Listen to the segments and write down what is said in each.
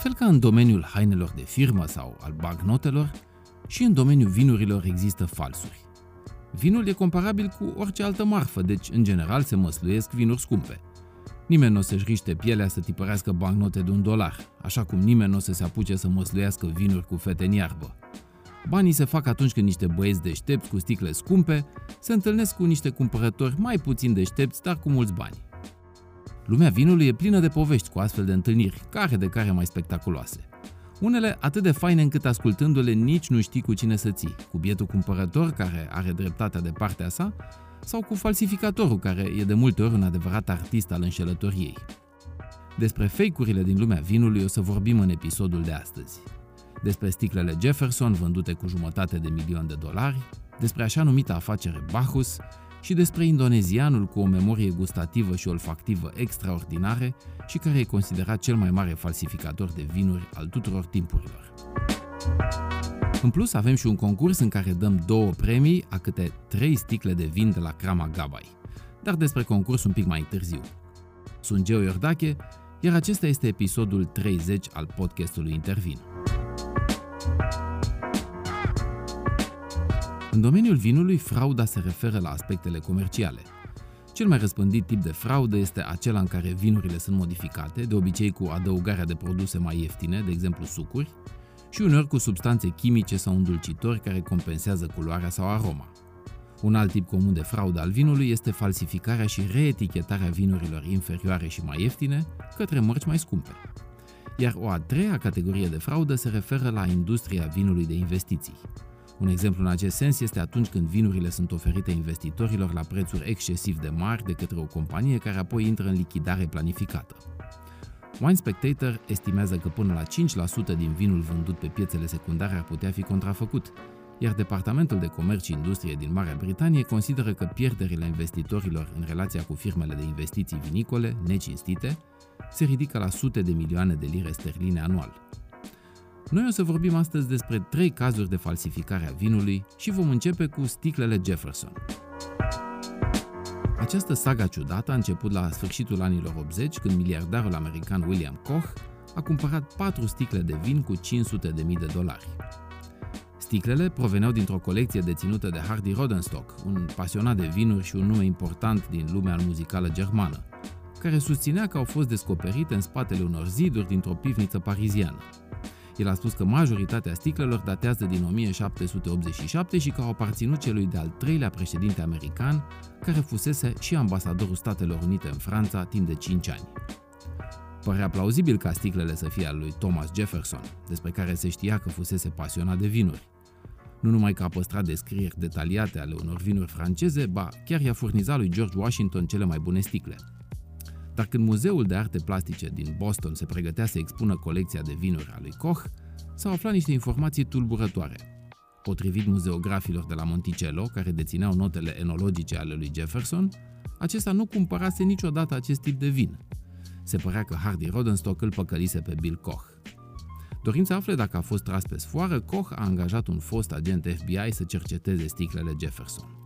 fel ca în domeniul hainelor de firmă sau al bagnotelor, și în domeniul vinurilor există falsuri. Vinul e comparabil cu orice altă marfă, deci în general se măsluiesc vinuri scumpe. Nimeni nu o să-și riște pielea să tipărească bancnote de un dolar, așa cum nimeni nu o să se apuce să măsluiască vinuri cu fete în iarbă. Banii se fac atunci când niște băieți deștepți cu sticle scumpe se întâlnesc cu niște cumpărători mai puțin deștepți, dar cu mulți bani. Lumea vinului e plină de povești cu astfel de întâlniri, care de care mai spectaculoase. Unele atât de faine încât ascultându-le nici nu știi cu cine să ții, cu bietul cumpărător care are dreptatea de partea sa, sau cu falsificatorul care e de multe ori un adevărat artist al înșelătoriei. Despre fake-urile din lumea vinului o să vorbim în episodul de astăzi. Despre sticlele Jefferson vândute cu jumătate de milion de dolari, despre așa numita afacere Bacchus și despre indonezianul cu o memorie gustativă și olfactivă extraordinare și care e considerat cel mai mare falsificator de vinuri al tuturor timpurilor. În plus, avem și un concurs în care dăm două premii a câte trei sticle de vin de la Crama Gabai. Dar despre concurs un pic mai târziu. Sunt Geo Iordache, iar acesta este episodul 30 al podcastului Intervin. În domeniul vinului, frauda se referă la aspectele comerciale. Cel mai răspândit tip de fraudă este acela în care vinurile sunt modificate, de obicei cu adăugarea de produse mai ieftine, de exemplu sucuri, și uneori cu substanțe chimice sau îndulcitori care compensează culoarea sau aroma. Un alt tip comun de fraudă al vinului este falsificarea și reetichetarea vinurilor inferioare și mai ieftine către mărci mai scumpe. Iar o a treia categorie de fraudă se referă la industria vinului de investiții. Un exemplu în acest sens este atunci când vinurile sunt oferite investitorilor la prețuri excesiv de mari de către o companie care apoi intră în lichidare planificată. Wine Spectator estimează că până la 5% din vinul vândut pe piețele secundare ar putea fi contrafăcut, iar Departamentul de Comerț și Industrie din Marea Britanie consideră că pierderile investitorilor în relația cu firmele de investiții vinicole necinstite se ridică la sute de milioane de lire sterline anual. Noi o să vorbim astăzi despre trei cazuri de falsificare a vinului și vom începe cu sticlele Jefferson. Această saga ciudată a început la sfârșitul anilor 80, când miliardarul american William Koch a cumpărat patru sticle de vin cu 500.000 de dolari. Sticlele proveneau dintr-o colecție deținută de Hardy Rodenstock, un pasionat de vinuri și un nume important din lumea muzicală germană, care susținea că au fost descoperite în spatele unor ziduri dintr-o pivniță pariziană. El a spus că majoritatea sticlelor datează din 1787 și că au aparținut celui de-al treilea președinte american, care fusese și ambasadorul Statelor Unite în Franța timp de 5 ani. Părea plauzibil ca sticlele să fie al lui Thomas Jefferson, despre care se știa că fusese pasionat de vinuri. Nu numai că a păstrat descrieri detaliate ale unor vinuri franceze, ba chiar i-a furnizat lui George Washington cele mai bune sticle – dar când Muzeul de Arte Plastice din Boston se pregătea să expună colecția de vinuri a lui Koch, s-au aflat niște informații tulburătoare. Potrivit muzeografilor de la Monticello, care dețineau notele enologice ale lui Jefferson, acesta nu cumpărase niciodată acest tip de vin. Se părea că Hardy Rodenstock îl păcălise pe Bill Koch. Dorind să afle dacă a fost tras pe sfoară, Koch a angajat un fost agent FBI să cerceteze sticlele Jefferson.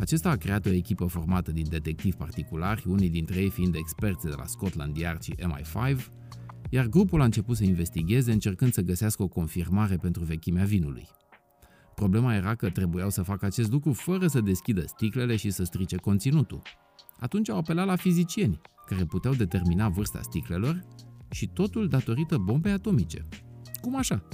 Acesta a creat o echipă formată din detectivi particulari, unii dintre ei fiind experți de la Scotland Yard și MI5, iar grupul a început să investigheze încercând să găsească o confirmare pentru vechimea vinului. Problema era că trebuiau să facă acest lucru fără să deschidă sticlele și să strice conținutul. Atunci au apelat la fizicieni, care puteau determina vârsta sticlelor și totul datorită bombei atomice. Cum așa?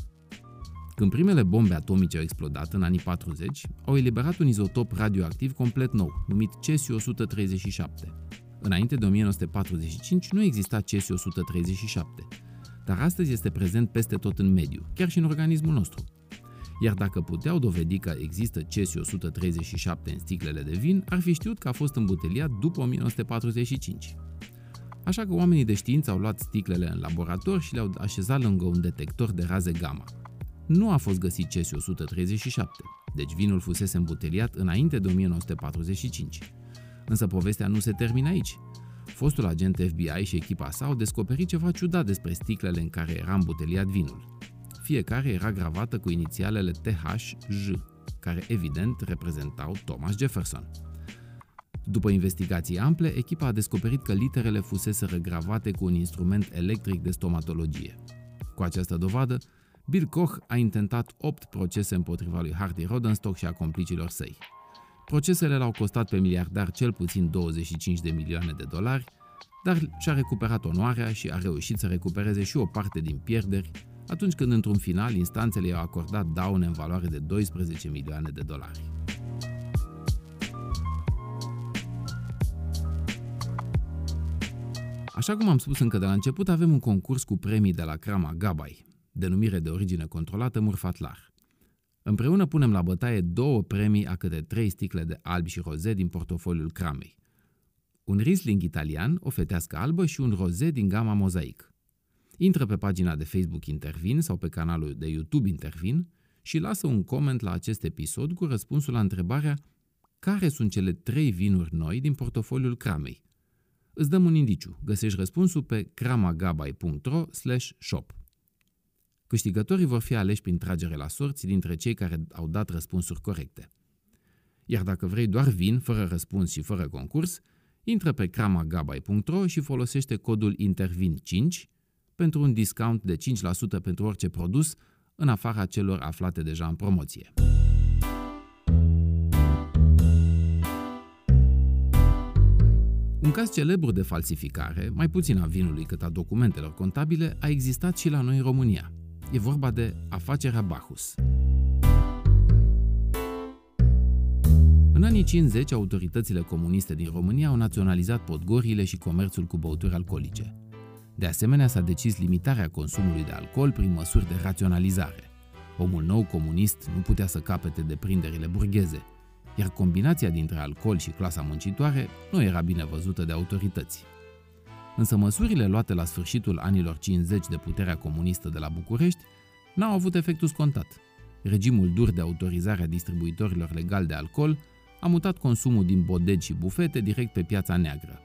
Când primele bombe atomice au explodat în anii 40, au eliberat un izotop radioactiv complet nou, numit cesiu-137. Înainte de 1945 nu exista cesiu-137, dar astăzi este prezent peste tot în mediu, chiar și în organismul nostru. Iar dacă puteau dovedi că există cesiu-137 în sticlele de vin, ar fi știut că a fost îmbuteliat după 1945. Așa că oamenii de știință au luat sticlele în laborator și le-au așezat lângă un detector de raze gamma, nu a fost găsit cesiu 137, deci vinul fusese îmbuteliat înainte de 1945. Însă povestea nu se termină aici. Fostul agent FBI și echipa sa au descoperit ceva ciudat despre sticlele în care era îmbuteliat vinul. Fiecare era gravată cu inițialele THJ, care evident reprezentau Thomas Jefferson. După investigații ample, echipa a descoperit că literele fusese regravate cu un instrument electric de stomatologie. Cu această dovadă, Bill Koch a intentat 8 procese împotriva lui Hardy Rodenstock și a complicilor săi. Procesele l-au costat pe miliardar cel puțin 25 de milioane de dolari, dar și-a recuperat onoarea și a reușit să recupereze și o parte din pierderi atunci când într-un final instanțele i-au acordat daune în valoare de 12 milioane de dolari. Așa cum am spus încă de la început, avem un concurs cu premii de la Crama Gabai, denumire de origine controlată Murfatlar. Împreună punem la bătaie două premii a câte trei sticle de alb și roze din portofoliul Cramei. Un Riesling italian, o fetească albă și un roze din gama Mozaic. Intră pe pagina de Facebook Intervin sau pe canalul de YouTube Intervin și lasă un coment la acest episod cu răspunsul la întrebarea care sunt cele trei vinuri noi din portofoliul Cramei. Îți dăm un indiciu. Găsești răspunsul pe cramagabai.ro shop. Câștigătorii vor fi aleși prin tragere la sorți dintre cei care au dat răspunsuri corecte. Iar dacă vrei doar vin, fără răspuns și fără concurs, intră pe cramagabai.ro și folosește codul INTERVIN5 pentru un discount de 5% pentru orice produs, în afara celor aflate deja în promoție. Un caz celebru de falsificare, mai puțin a vinului cât a documentelor contabile, a existat și la noi în România. E vorba de afacerea Bacchus. În anii 50, autoritățile comuniste din România au naționalizat podgorile și comerțul cu băuturi alcoolice. De asemenea, s-a decis limitarea consumului de alcool prin măsuri de raționalizare. Omul nou comunist nu putea să capete deprinderile burgheze, iar combinația dintre alcool și clasa muncitoare nu era bine văzută de autorități. Însă măsurile luate la sfârșitul anilor 50 de puterea comunistă de la București n-au avut efectul scontat. Regimul dur de autorizare a distribuitorilor legali de alcool a mutat consumul din bodegi și bufete direct pe piața neagră.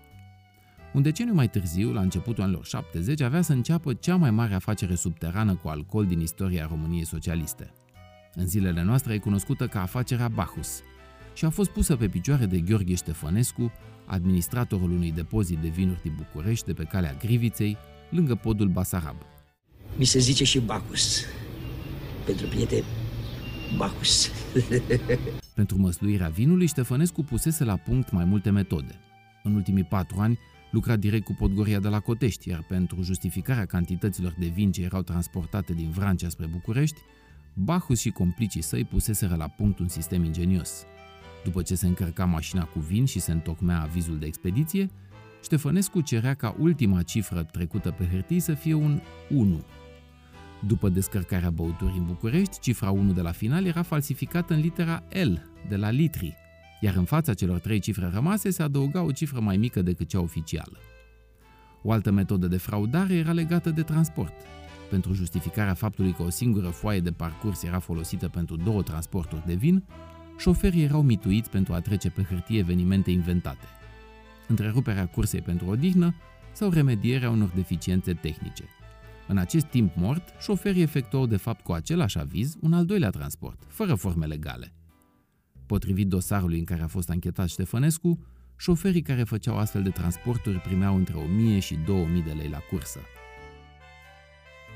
Un deceniu mai târziu, la începutul anilor 70, avea să înceapă cea mai mare afacere subterană cu alcool din istoria României socialiste. În zilele noastre e cunoscută ca afacerea Bacchus și a fost pusă pe picioare de Gheorghe Ștefănescu, administratorul unui depozit de vinuri din București de pe calea Griviței, lângă podul Basarab. Mi se zice și Bacchus. Pentru prieteni, Bacchus. Pentru măsluirea vinului, Ștefănescu pusese la punct mai multe metode. În ultimii patru ani, lucra direct cu Podgoria de la Cotești, iar pentru justificarea cantităților de vin ce erau transportate din Vrancea spre București, Bacchus și complicii săi puseseră la punct un sistem ingenios. După ce se încărca mașina cu vin și se întocmea avizul de expediție, Ștefănescu cerea ca ultima cifră trecută pe hârtii să fie un 1. După descărcarea băuturii în București, cifra 1 de la final era falsificată în litera L, de la litri, iar în fața celor trei cifre rămase se adăuga o cifră mai mică decât cea oficială. O altă metodă de fraudare era legată de transport. Pentru justificarea faptului că o singură foaie de parcurs era folosită pentru două transporturi de vin, șoferii erau mituiți pentru a trece pe hârtie evenimente inventate. Întreruperea cursei pentru odihnă sau remedierea unor deficiențe tehnice. În acest timp mort, șoferii efectuau de fapt cu același aviz un al doilea transport, fără forme legale. Potrivit dosarului în care a fost anchetat Ștefănescu, șoferii care făceau astfel de transporturi primeau între 1000 și 2000 de lei la cursă.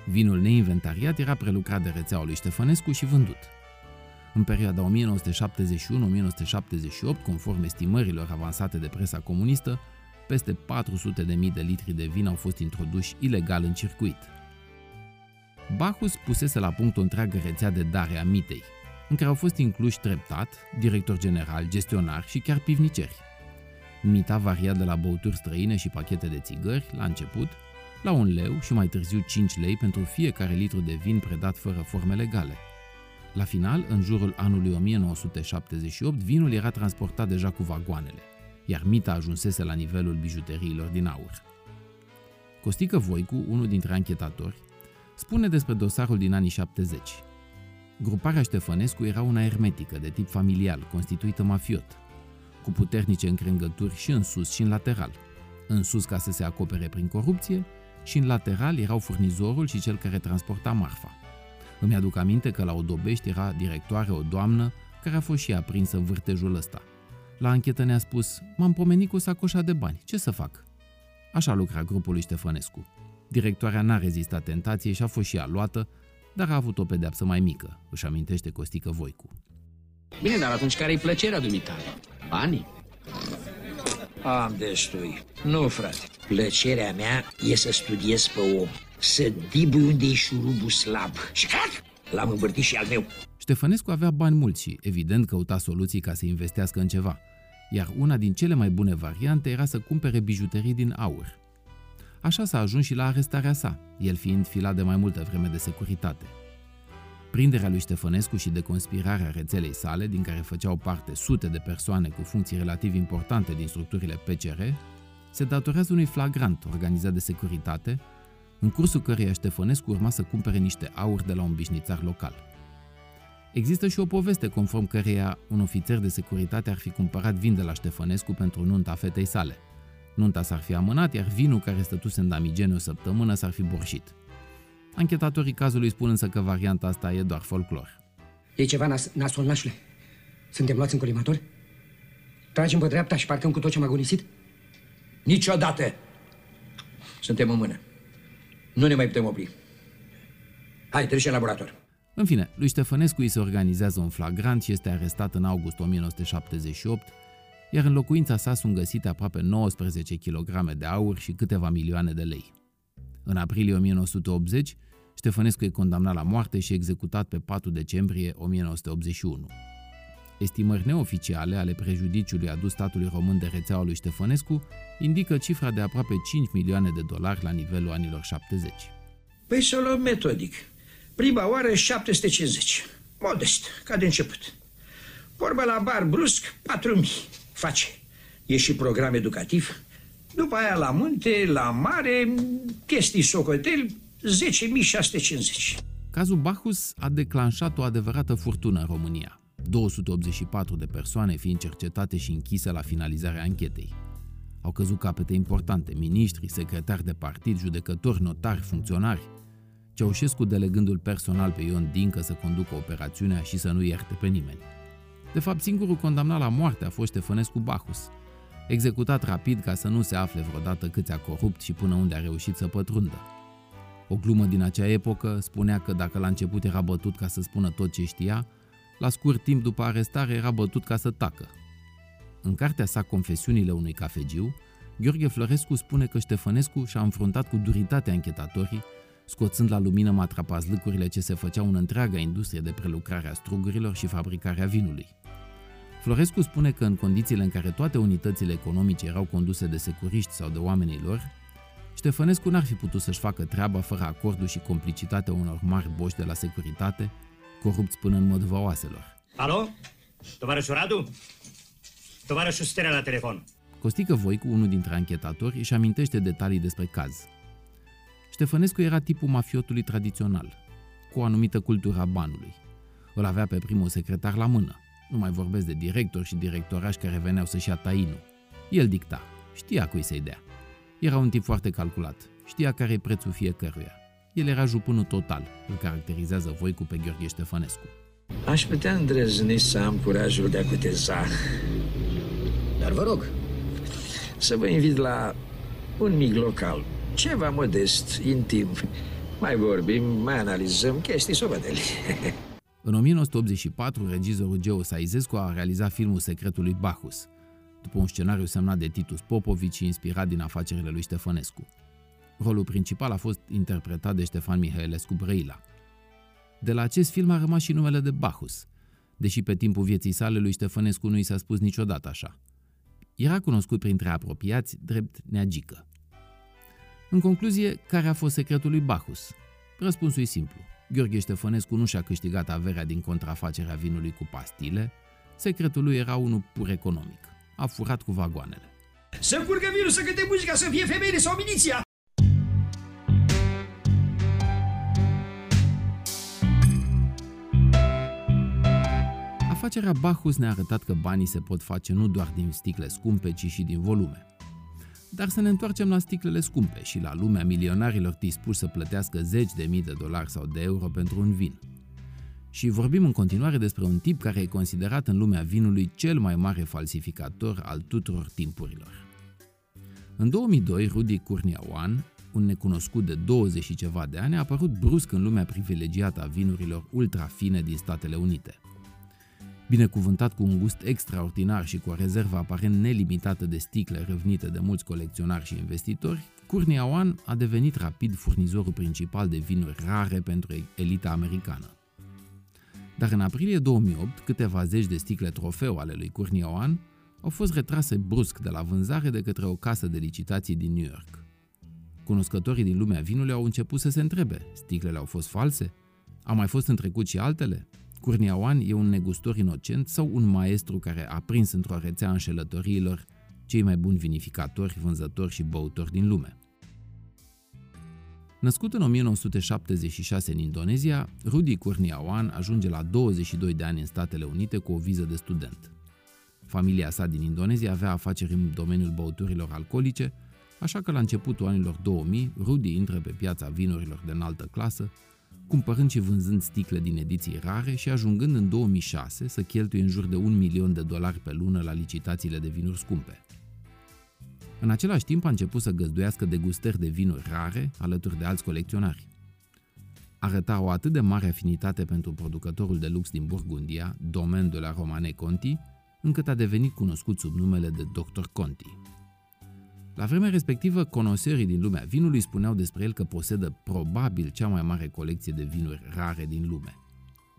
Vinul neinventariat era prelucrat de rețeaua lui Ștefănescu și vândut. În perioada 1971-1978, conform estimărilor avansate de presa comunistă, peste 400.000 de litri de vin au fost introduși ilegal în circuit. Bacchus pusese la punct o întreagă rețea de dare a mitei, în care au fost incluși treptat, director general, gestionar și chiar pivniceri. Mita varia de la băuturi străine și pachete de țigări, la început, la un leu și mai târziu 5 lei pentru fiecare litru de vin predat fără forme legale. La final, în jurul anului 1978, vinul era transportat deja cu vagoanele, iar mita ajunsese la nivelul bijuteriilor din aur. Costică Voicu, unul dintre anchetatori, spune despre dosarul din anii 70. Gruparea Ștefănescu era una ermetică, de tip familial, constituită mafiot, cu puternice încrengături și în sus și în lateral. În sus ca să se acopere prin corupție și în lateral erau furnizorul și cel care transporta marfa. Îmi aduc aminte că la Odobești era directoare o doamnă care a fost și ea prinsă în vârtejul ăsta. La anchetă ne-a spus, m-am pomenit cu sacoșa de bani, ce să fac? Așa lucra grupul lui Ștefănescu. Directoarea n-a rezistat tentației și a fost și ea luată, dar a avut o pedeapsă mai mică, își amintește Costică Voicu. Bine, dar atunci care-i plăcerea dumitale? Banii? Am destui. Nu, frate. Plăcerea mea e să studiez pe om. Să dibui unde e șurubul slab. Și cac! L-am învârtit și al meu. Ștefănescu avea bani mulți și, evident, căuta soluții ca să investească în ceva. Iar una din cele mai bune variante era să cumpere bijuterii din aur. Așa s-a ajuns și la arestarea sa, el fiind filat de mai multă vreme de securitate. Prinderea lui Ștefănescu și deconspirarea rețelei sale, din care făceau parte sute de persoane cu funcții relativ importante din structurile PCR, se datorează unui flagrant organizat de securitate, în cursul căreia Ștefănescu urma să cumpere niște aur de la un bișnițar local. Există și o poveste conform căreia un ofițer de securitate ar fi cumpărat vin de la Ștefănescu pentru nunta fetei sale. Nunta s-ar fi amânat, iar vinul care stătuse în damigene o săptămână s-ar fi borșit. Anchetatorii cazului spun însă că varianta asta e doar folclor. E ceva nas nasol, nașule. Suntem luați în colimator? Tragem pe dreapta și parcăm cu tot ce m-a agonisit? Niciodată! Suntem în mână. Nu ne mai putem opri. Hai, treci în laborator. În fine, lui Ștefănescu îi se organizează un flagrant și este arestat în august 1978, iar în locuința sa sunt găsite aproape 19 kg de aur și câteva milioane de lei. În aprilie 1980, Ștefănescu e condamnat la moarte și executat pe 4 decembrie 1981. Estimări neoficiale ale prejudiciului adus statului român de rețeaua lui Ștefănescu indică cifra de aproape 5 milioane de dolari la nivelul anilor 70. Păi să luăm metodic. Prima oară 750. Modest, ca de început. Vorba la bar brusc, 4000. Face. E și program educativ. După aia la munte, la mare, chestii socotel, 10.650. Cazul Bacchus a declanșat o adevărată furtună în România. 284 de persoane fiind cercetate și închise la finalizarea anchetei. Au căzut capete importante, miniștri, secretari de partid, judecători, notari, funcționari. Ceaușescu delegându-l personal pe Ion Dincă să conducă operațiunea și să nu ierte pe nimeni. De fapt, singurul condamnat la moarte a fost Ștefănescu Bacchus, executat rapid ca să nu se afle vreodată câți a corupt și până unde a reușit să pătrundă. O glumă din acea epocă spunea că dacă la început era bătut ca să spună tot ce știa, la scurt timp după arestare era bătut ca să tacă. În cartea sa Confesiunile unui cafegiu, Gheorghe Florescu spune că Ștefănescu și-a înfruntat cu duritate anchetatorii, scoțând la lumină matrapazlâcurile ce se făceau în întreaga industrie de prelucrare a strugurilor și fabricarea vinului. Florescu spune că în condițiile în care toate unitățile economice erau conduse de securiști sau de oamenii lor, Ștefănescu n-ar fi putut să-și facă treaba fără acordul și complicitatea unor mari boși de la securitate, corupți până în mod vaoaselor. Alo? Tovarășul Radu? Tovarășul Sterea la telefon. Costică Voicu, unul dintre anchetatori, își amintește detalii despre caz. Ștefănescu era tipul mafiotului tradițional, cu o anumită cultură a banului. Îl avea pe primul secretar la mână. Nu mai vorbesc de directori și directorași care veneau să-și ia tainul. El dicta. Știa cui să-i dea. Era un tip foarte calculat. Știa care e prețul fiecăruia. El era jupânul total, îl caracterizează Voicu pe Gheorghe Ștefănescu. Aș putea îndrăzni să am curajul de a cuteza. Dar vă rog, să vă invit la un mic local, ceva modest, intim. Mai vorbim, mai analizăm chestii sobatele. În 1984, regizorul Geo Saizescu a realizat filmul Secretul lui Bacchus, după un scenariu semnat de Titus Popovici și inspirat din afacerile lui Ștefănescu. Rolul principal a fost interpretat de Ștefan Mihailescu Brăila. De la acest film a rămas și numele de Bacchus, deși pe timpul vieții sale lui Ștefănescu nu i s-a spus niciodată așa. Era cunoscut printre apropiați drept neagică. În concluzie, care a fost secretul lui Bacchus? Răspunsul e simplu. Gheorghe Ștefănescu nu și-a câștigat averea din contrafacerea vinului cu pastile, secretul lui era unul pur economic. A furat cu vagoanele. Să curgă vinul, să cânte muzica, să fie femeile sau miliția! Afacerea Bacchus ne-a arătat că banii se pot face nu doar din sticle scumpe, ci și din volume. Dar să ne întoarcem la sticlele scumpe și la lumea milionarilor dispuși să plătească zeci de mii de dolari sau de euro pentru un vin. Și vorbim în continuare despre un tip care e considerat în lumea vinului cel mai mare falsificator al tuturor timpurilor. În 2002, Rudy Kurniawan, un necunoscut de 20 și ceva de ani, a apărut brusc în lumea privilegiată a vinurilor ultra fine din Statele Unite. Binecuvântat cu un gust extraordinar și cu o rezervă aparent nelimitată de sticle răvnite de mulți colecționari și investitori, Curnia One a devenit rapid furnizorul principal de vinuri rare pentru elita americană. Dar în aprilie 2008, câteva zeci de sticle trofeu ale lui Curnia One au fost retrase brusc de la vânzare de către o casă de licitații din New York. Cunoscătorii din lumea vinului au început să se întrebe, sticlele au fost false? Au mai fost în trecut și altele? Curniawan e un negustor inocent sau un maestru care a prins într-o rețea înșelătoriilor cei mai buni vinificatori, vânzători și băutori din lume? Născut în 1976 în Indonezia, Rudy Kurniawan ajunge la 22 de ani în Statele Unite cu o viză de student. Familia sa din Indonezia avea afaceri în domeniul băuturilor alcoolice, așa că la începutul anilor 2000, Rudy intră pe piața vinurilor de înaltă clasă, cumpărând și vânzând sticle din ediții rare și ajungând în 2006 să cheltuie în jur de un milion de dolari pe lună la licitațiile de vinuri scumpe. În același timp a început să găzduiască degustări de vinuri rare alături de alți colecționari. Arăta o atât de mare afinitate pentru producătorul de lux din Burgundia, Domaine de la Romane Conti, încât a devenit cunoscut sub numele de Dr. Conti. La vremea respectivă, conoserii din lumea vinului spuneau despre el că posedă probabil cea mai mare colecție de vinuri rare din lume.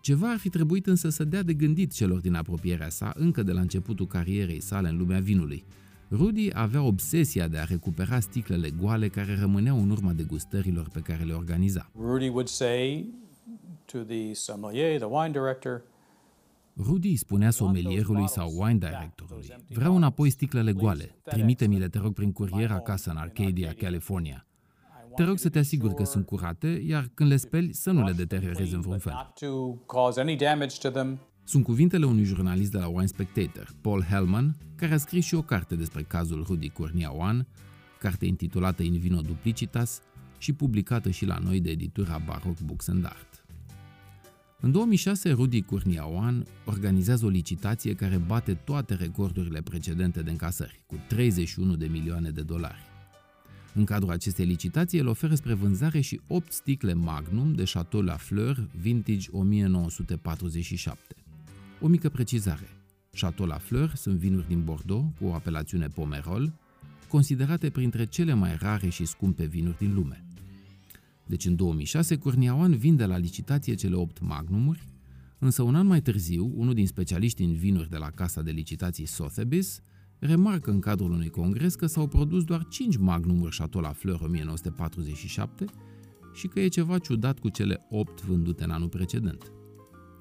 Ceva ar fi trebuit însă să dea de gândit celor din apropierea sa încă de la începutul carierei sale în lumea vinului. Rudy avea obsesia de a recupera sticlele goale care rămâneau în urma degustărilor pe care le organiza. Rudy would say to the sommelier, the wine director, Rudy spunea somelierului sau wine directorului, vreau înapoi sticlele goale, trimite-mi-le, te rog, prin curier acasă în Arcadia, California. Te rog să te asiguri că sunt curate, iar când le speli, să nu le deteriorezi în vreun fel. Sunt cuvintele unui jurnalist de la Wine Spectator, Paul Hellman, care a scris și o carte despre cazul Rudy Cornia One, carte intitulată In Vino Duplicitas și publicată și la noi de editura Baroque Books and Art. În 2006, Rudy Curniawan organizează o licitație care bate toate recordurile precedente de încasări, cu 31 de milioane de dolari. În cadrul acestei licitații, el oferă spre vânzare și 8 sticle Magnum de Chateau Lafleur Vintage 1947. O mică precizare. Chateau Lafleur sunt vinuri din Bordeaux cu o apelațiune Pomerol, considerate printre cele mai rare și scumpe vinuri din lume. Deci în 2006, Curniawan vinde la licitație cele 8 magnumuri, însă un an mai târziu, unul din specialiștii în vinuri de la casa de licitații Sotheby's remarcă în cadrul unui congres că s-au produs doar 5 magnumuri Chateau la Fleur 1947 și că e ceva ciudat cu cele 8 vândute în anul precedent.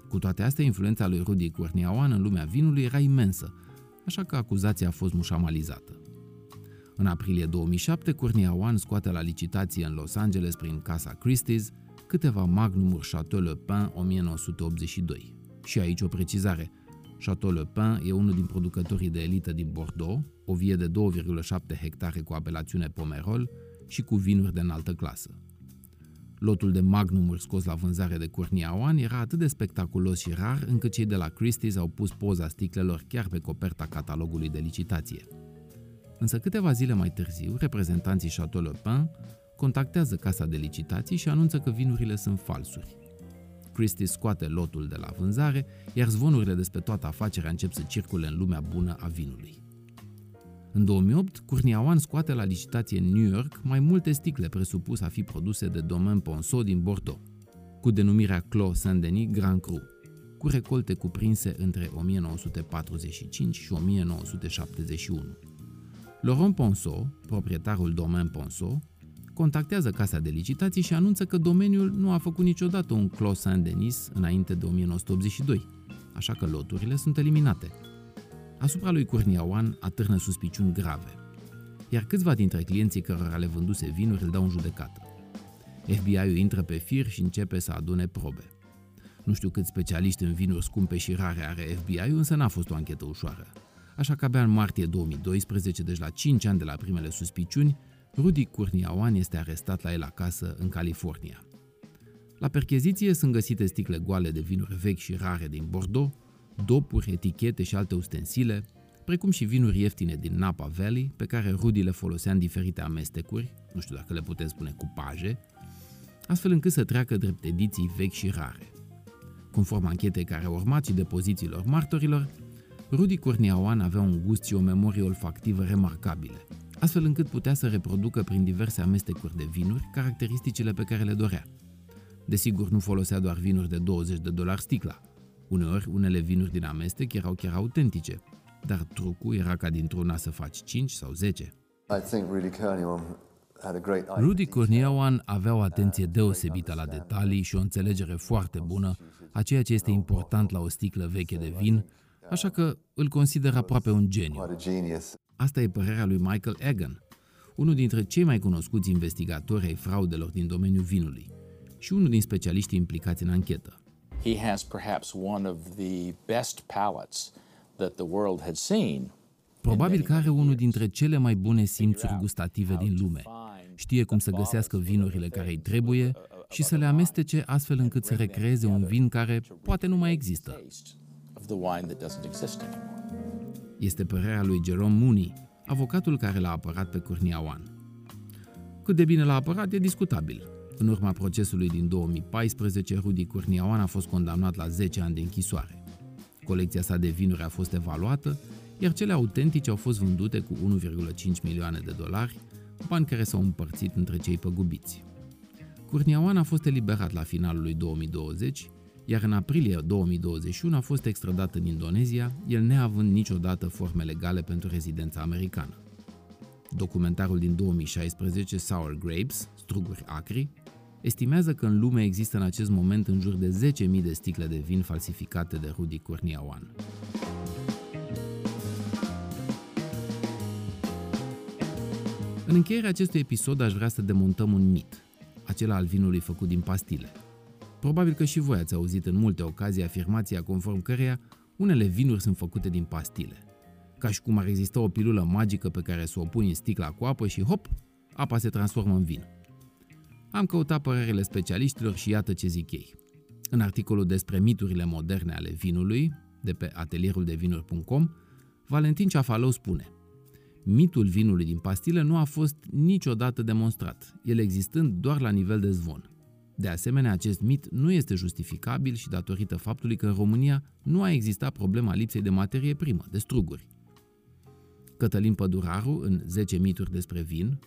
Cu toate astea, influența lui Rudy Curniawan în lumea vinului era imensă, așa că acuzația a fost mușamalizată. În aprilie 2007, Curnia One scoate la licitație în Los Angeles prin casa Christie's câteva magnumuri Chateau Le Pin 1982. Și aici o precizare. Chateau Le Pin e unul din producătorii de elită din Bordeaux, o vie de 2,7 hectare cu apelațiune Pomerol și cu vinuri de înaltă clasă. Lotul de magnumuri scos la vânzare de Curnia One era atât de spectaculos și rar încât cei de la Christie's au pus poza sticlelor chiar pe coperta catalogului de licitație. Însă câteva zile mai târziu, reprezentanții Chateau Le Pen contactează casa de licitații și anunță că vinurile sunt falsuri. Christie scoate lotul de la vânzare, iar zvonurile despre toată afacerea încep să circule în lumea bună a vinului. În 2008, Curniawan scoate la licitație în New York mai multe sticle presupus a fi produse de Domaine Ponceau din Bordeaux, cu denumirea Clos Saint-Denis Grand Cru, cu recolte cuprinse între 1945 și 1971. Laurent Ponceau, proprietarul Domaine Ponceau, contactează casa de licitații și anunță că domeniul nu a făcut niciodată un Clos Saint-Denis înainte de 1982, așa că loturile sunt eliminate. Asupra lui Curniawan atârnă suspiciuni grave, iar câțiva dintre clienții cărora le vânduse vinuri îl dau în judecată. FBI-ul intră pe fir și începe să adune probe. Nu știu câți specialiști în vinuri scumpe și rare are FBI-ul, însă n-a fost o anchetă ușoară așa că abia în martie 2012, deci la 5 ani de la primele suspiciuni, Rudy Curniawan este arestat la el acasă în California. La percheziție sunt găsite sticle goale de vinuri vechi și rare din Bordeaux, dopuri, etichete și alte ustensile, precum și vinuri ieftine din Napa Valley, pe care Rudy le folosea în diferite amestecuri, nu știu dacă le putem spune cupaje, astfel încât să treacă drept ediții vechi și rare. Conform anchetei care a urmat și depozițiilor martorilor, Rudy Corniawan avea un gust și o memorie olfactivă remarcabile, astfel încât putea să reproducă prin diverse amestecuri de vinuri caracteristicile pe care le dorea. Desigur, nu folosea doar vinuri de 20 de dolari sticla. Uneori, unele vinuri din amestec erau chiar autentice, dar trucul era ca dintr-una să faci 5 sau 10. I think Rudy Kurniawan had a great eye Rudy Corniawan avea o atenție deosebită la detalii și o înțelegere foarte bună a ceea ce este important la o sticlă veche de vin, așa că îl consider aproape un geniu. quite a genius. Asta e părerea lui Michael Egan, unul dintre cei mai cunoscuți investigatori ai fraudelor din domeniul vinului și unul din specialiștii implicați în anchetă. He has perhaps one of the best palates that the world had seen. Probabil că are unul dintre cele mai bune simțuri gustative din lume. Știe cum să găsească vinurile care îi trebuie și să le amestece astfel încât să recreeze un vin care poate nu mai există. Taste of the wine that doesn't exist anymore. Este părerea lui Jerome Mooney, avocatul care l-a apărat pe Curniawan. Cât de bine l-a apărat e discutabil. În urma procesului din 2014, Rudy Curniawan a fost condamnat la 10 ani de închisoare. Colecția sa de vinuri a fost evaluată, iar cele autentice au fost vândute cu 1,5 milioane de dolari, bani care s-au împărțit între cei păgubiți. Curniawan a fost eliberat la finalul lui 2020, iar în aprilie 2021 a fost extradat în Indonezia, el neavând niciodată forme legale pentru rezidența americană. Documentarul din 2016, Sour Grapes, Struguri acri, estimează că în lume există în acest moment în jur de 10.000 de sticle de vin falsificate de Rudy Curniawan. În încheierea acestui episod aș vrea să demontăm un mit, acela al vinului făcut din pastile. Probabil că și voi ați auzit în multe ocazii afirmația conform căreia unele vinuri sunt făcute din pastile. Ca și cum ar exista o pilulă magică pe care să o pui în sticla cu apă și hop, apa se transformă în vin. Am căutat părerile specialiștilor și iată ce zic ei. În articolul despre miturile moderne ale vinului, de pe atelieruldevinuri.com, Valentin Ceafalău spune Mitul vinului din pastile nu a fost niciodată demonstrat, el existând doar la nivel de zvon. De asemenea, acest mit nu este justificabil și datorită faptului că în România nu a existat problema lipsei de materie primă, de struguri. Cătălin Păduraru, în 10 mituri despre vin,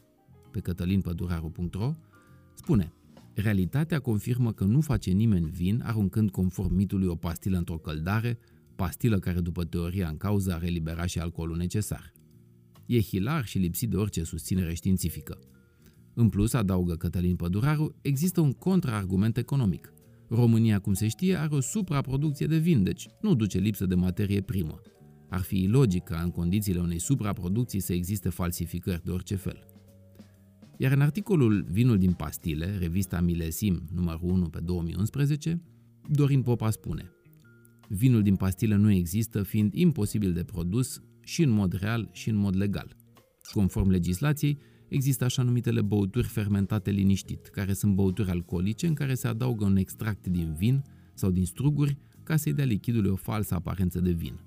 pe cătălinpăduraru.ro, spune Realitatea confirmă că nu face nimeni vin aruncând conform mitului o pastilă într-o căldare, pastilă care după teoria în cauză ar elibera și alcoolul necesar. E hilar și lipsit de orice susținere științifică. În plus, adaugă Cătălin Păduraru, există un contraargument economic. România, cum se știe, are o supraproducție de vin, deci nu duce lipsă de materie primă. Ar fi ilogic ca în condițiile unei supraproducții să existe falsificări de orice fel. Iar în articolul Vinul din pastile, revista Milesim numărul 1 pe 2011, Dorin Popa spune Vinul din pastile nu există fiind imposibil de produs și în mod real și în mod legal. Conform legislației, există așa numitele băuturi fermentate liniștit, care sunt băuturi alcoolice în care se adaugă un extract din vin sau din struguri ca să-i dea lichidului o falsă aparență de vin.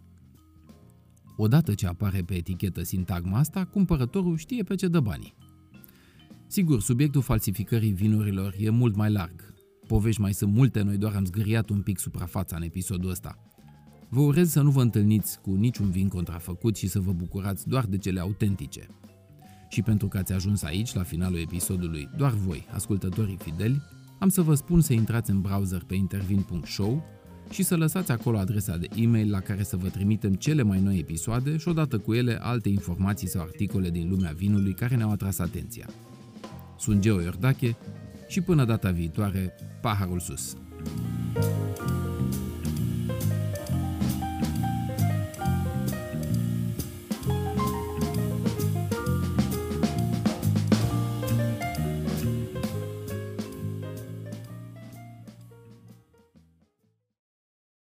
Odată ce apare pe etichetă sintagma asta, cumpărătorul știe pe ce dă banii. Sigur, subiectul falsificării vinurilor e mult mai larg. Povești mai sunt multe, noi doar am zgâriat un pic suprafața în episodul ăsta. Vă urez să nu vă întâlniți cu niciun vin contrafăcut și să vă bucurați doar de cele autentice. Și pentru că ați ajuns aici, la finalul episodului, doar voi, ascultătorii fideli, am să vă spun să intrați în browser pe intervin.show și să lăsați acolo adresa de e-mail la care să vă trimitem cele mai noi episoade și odată cu ele alte informații sau articole din lumea vinului care ne-au atras atenția. Sunt Geo Iordache și până data viitoare, paharul sus! thank you